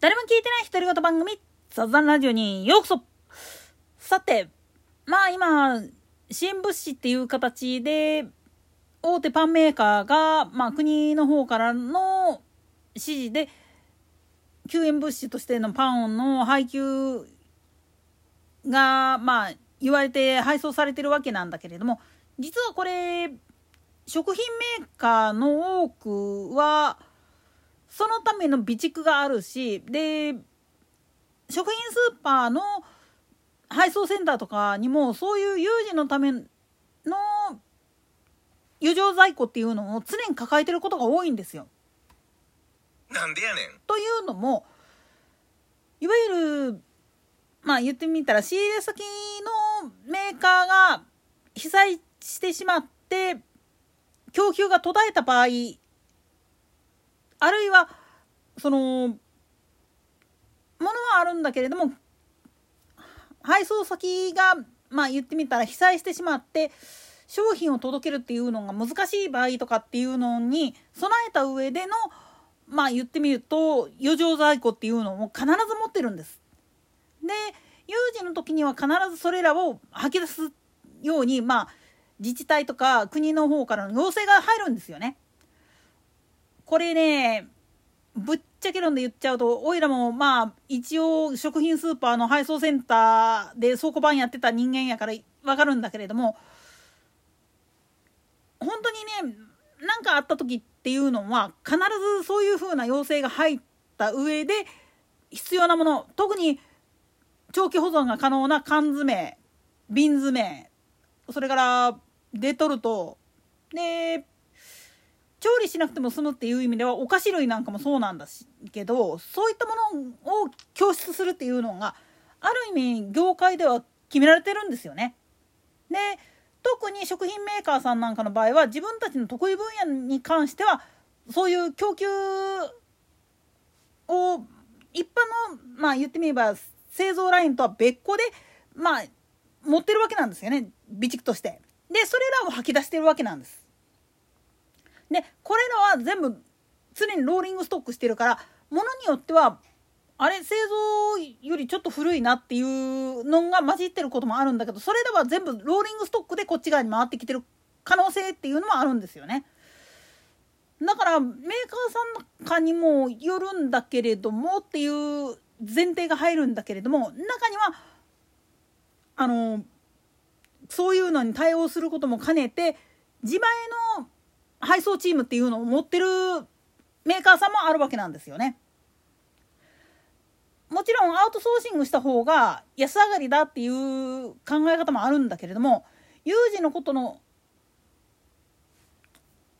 誰も聞いてない独り言番組、雑談ラジオにようこそ。さて、まあ今、支援物資っていう形で、大手パンメーカーが、まあ国の方からの指示で、救援物資としてのパンの配給が、まあ言われて配送されてるわけなんだけれども、実はこれ、食品メーカーの多くは、そのための備蓄があるしで食品スーパーの配送センターとかにもそういう有事のための余剰在庫っていうのを常に抱えてることが多いんですよ。なんでやねん。というのもいわゆるまあ言ってみたら仕入れ先のメーカーが被災してしまって供給が途絶えた場合あるいはそのものはあるんだけれども配送先がまあ言ってみたら被災してしまって商品を届けるっていうのが難しい場合とかっていうのに備えた上でのまあ言ってみると余剰在庫っていうのを必ず持ってるんです。で有事の時には必ずそれらを吐き出すようにまあ自治体とか国の方からの要請が入るんですよね。これねぶっちゃけ論で言っちゃうとおいらもまあ一応食品スーパーの配送センターで倉庫番やってた人間やから分かるんだけれども本当にね何かあった時っていうのは必ずそういうふうな要請が入った上で必要なもの特に長期保存が可能な缶詰瓶詰それからレトルトで調理しなくても済むっていう意味ではお菓子類なんかもそうなんだけどそういったものを供出するっていうのがある意味業界では決められてるんですよね。で特に食品メーカーさんなんかの場合は自分たちの得意分野に関してはそういう供給を一般のまあ言ってみれば製造ラインとは別個でまあ持ってるわけなんですよね備蓄として。でそれらを吐き出してるわけなんです。でこれらは全部常にローリングストックしてるからものによってはあれ製造よりちょっと古いなっていうのが混じってることもあるんだけどそれらは全部ローリングストックでこっち側に回ってきてる可能性っていうのもあるんですよね。だからメーカーさんかにもよるんだけれどもっていう前提が入るんだけれども中にはあのそういうのに対応することも兼ねて自前の配送チームっていうのを持ってるメーカーさんもあるわけなんですよね。もちろんアウトソーシングした方が安上がりだっていう考え方もあるんだけれども有事のことの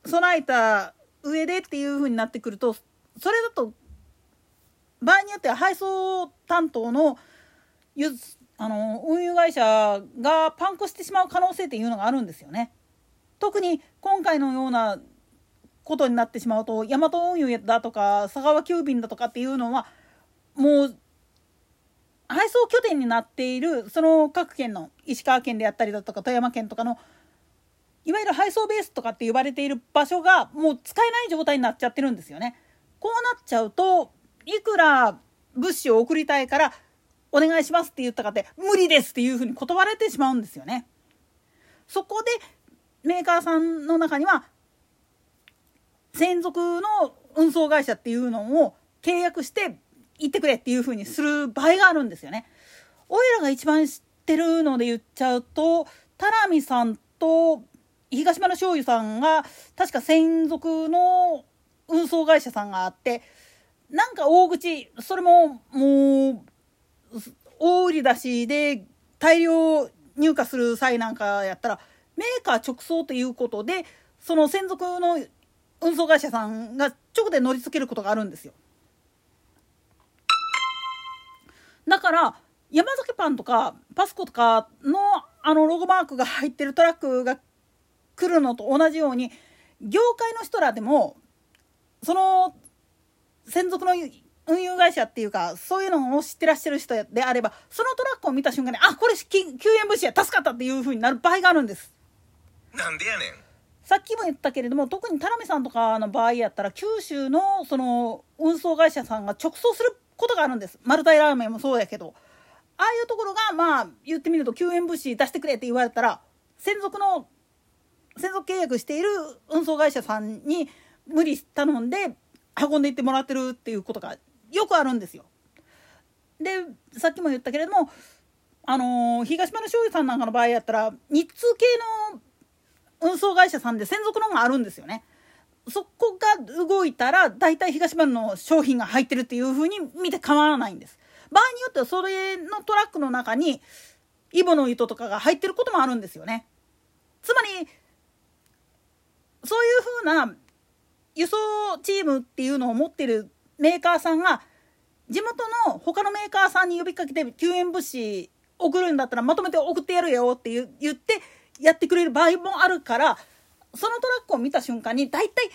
備えた上でっていう風になってくるとそれだと場合によっては配送担当のあの運輸会社がパンクしてしまう可能性っていうのがあるんですよね。特に今回のようなことになってしまうとヤマト運輸だとか佐川急便だとかっていうのはもう配送拠点になっているその各県の石川県であったりだとか富山県とかのいわゆる配送ベースとかって呼ばれている場所がもう使えない状態になっちゃってるんですよね。こうなっちゃうといくら物資を送りたいからお願いしますって言ったかって無理ですっていうふうに断られてしまうんですよね。そこでメーカーさんの中には専属の運送会社っていうのを契約して行ってくれっていう風にする場合があるんですよね。おいらが一番知ってるので言っちゃうとタラミさんと東村醤油さんが確か専属の運送会社さんがあってなんか大口それももう大売り出しで大量入荷する際なんかやったらメーカー直送ということでその専属の運送会社さんが直で乗り付けることがあるんですよ。だから山崎パンとかパスコとかのあのロゴマークが入ってるトラックが来るのと同じように業界の人らでもその専属の運輸会社っていうかそういうのを知ってらっしゃる人であればそのトラックを見た瞬間にあこれ救援物資や助かったっていう風になる場合があるんです。なんでやねん。さっきも言ったけれども特に田辺さんとかの場合やったら九州のその運送会社さんが直送することがあるんです。マルタイラーメンもそうやけど。ああいうところがまあ言ってみると救援物資出してくれって言われたら専属の専属契約している運送会社さんに無理頼んで運んでいってもらってるっていうことがよくあるんですよ。でさっきも言ったけれどもあのー、東丸醤油さんなんかの場合やったら日通系の運送会社さんで専属のがあるんですよね。そこが動いたら大体東丸の商品が入ってるっていうふうに見て構わないんです。場合によってはそれのトラックの中にイボの糸とかが入ってることもあるんですよね。つまりそういうふうな輸送チームっていうのを持ってるメーカーさんが地元の他のメーカーさんに呼びかけて救援物資送るんだったらまとめて送ってやるよって言ってやってくれる場合もあるからそのトラックを見た瞬間に大体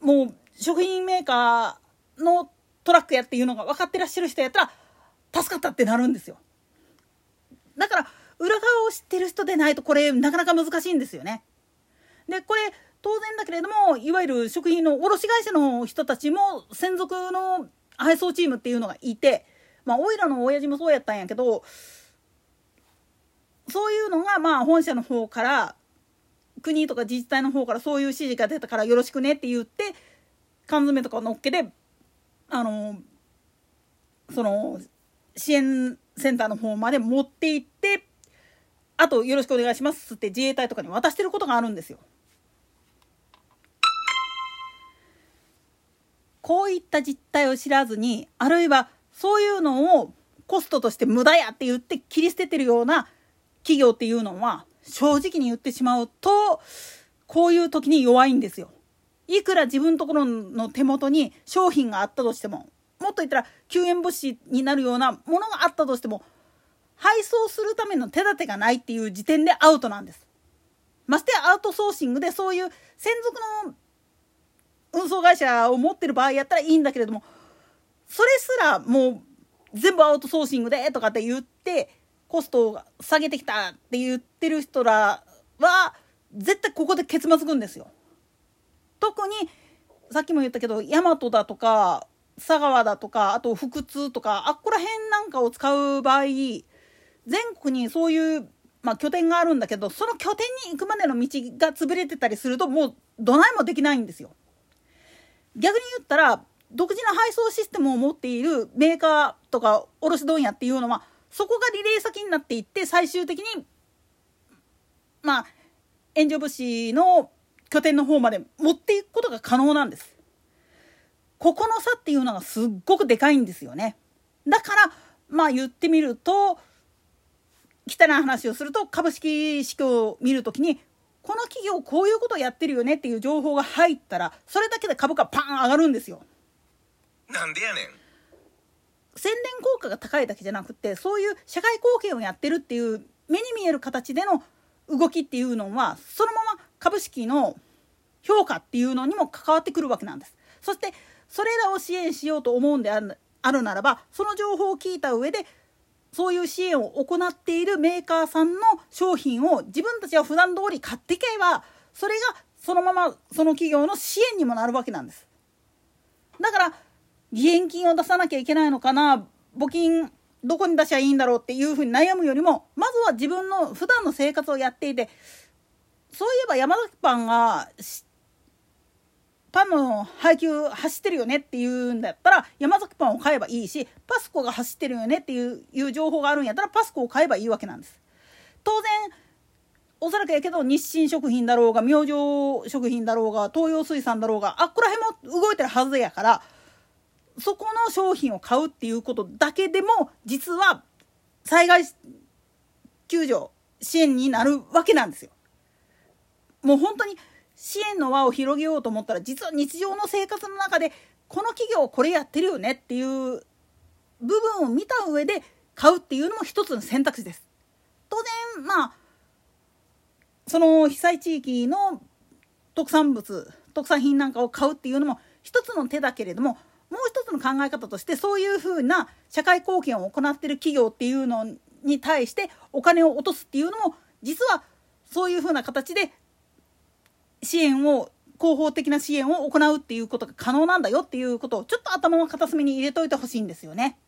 もう食品メーカーのトラックやっていうのが分かってらっしゃる人やったら助かったってなるんですよ。だから裏側を知ってる人でないとこれなかなか難しいんですよね。でこれ当然だけれどもいわゆる食品の卸会社の人たちも専属の配送チームっていうのがいてまあおいらの親父もそうやったんやけどそういうのがまあ本社の方から国とか自治体の方からそういう指示が出たからよろしくねって言って缶詰とか乗っけてあのその支援センターの方まで持って行ってあとよろしくお願いしますって自衛隊とかに渡してることがあるんですよ。こういった実態を知らずにあるいはそういうのをコストとして無駄やって言って切り捨ててるような企業っていうのは正直に言ってしまうとこういう時に弱いんですよ。いくら自分のところの手元に商品があったとしてももっと言ったら救援物資になるようなものがあったとしても配送するための手立てがないっていう時点でアウトなんです。ましてアウトソーシングでそういう専属の運送会社を持ってる場合やったらいいんだけれどもそれすらもう全部アウトソーシングでとかって言ってコストを下げてきたって言ってる人らは絶対ここで結末くんですよ。特にさっきも言ったけど大和だとか佐川だとかあと腹痛とかあっこら辺なんかを使う場合全国にそういう、まあ、拠点があるんだけどその拠点に行くまでの道が潰れてたりするともうどないもできないんですよ。逆に言ったら独自の配送システムを持っているメーカーとか卸問屋っていうのはそこがリレー先になっていって最終的にまあ援助物資の拠点の方まで持っていくことが可能なんです。ここの差っていうのがすっごくでかいんですよね。だからまあ言ってみると汚い話をすると株式市況を見るときにこの企業こういうことやってるよねっていう情報が入ったらそれだけで株価パン上がるんですよ。なんでやねん宣伝効果が高いだけじゃなくてそういう社会貢献をやってるっていう目に見える形での動きっていうのはそのまま株式の評価っていうのにも関わってくるわけなんです。そしてそれらを支援しようと思うんであるあるならばその情報を聞いた上でそういう支援を行っているメーカーさんの商品を自分たちは普段通り買っていけばそれがそのままその企業の支援にもなるわけなんです。だから義援金を出さなきゃいけないのかな？募金どこに出しゃいいんだろうっていうふうに悩むよりもまずは自分の普段の生活をやっていてそういえば山崎パンがパンの配給走ってるよねっていうんだったら山崎パンを買えばいいしパスコが走ってるよねっていう情報があるんやったらパスコを買えばいいわけなんです。当然おそらくやけど日清食品だろうが明星食品だろうが東洋水産だろうがあっこら辺も動いてるはずやからそこの商品を買うっていうことだけでも実は災害救助支援になるわけなんですよ。もう本当に支援の輪を広げようと思ったら実は日常の生活の中でこの企業これやってるよねっていう部分を見た上で買うっていうのも一つの選択肢です。当然まあその被災地域の特産物特産品なんかを買うっていうのも一つの手だけれどももう一つの考え方としてそういうふうな社会貢献を行っている企業っていうのに対してお金を落とすっていうのも実はそういうふうな形で支援を広報的な支援を行うっていうことが可能なんだよっていうことをちょっと頭の片隅に入れといてほしいんですよね。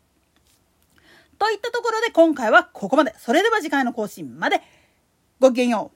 といったところで今回はここまで。それでは次回の更新まで。ごきげんよう。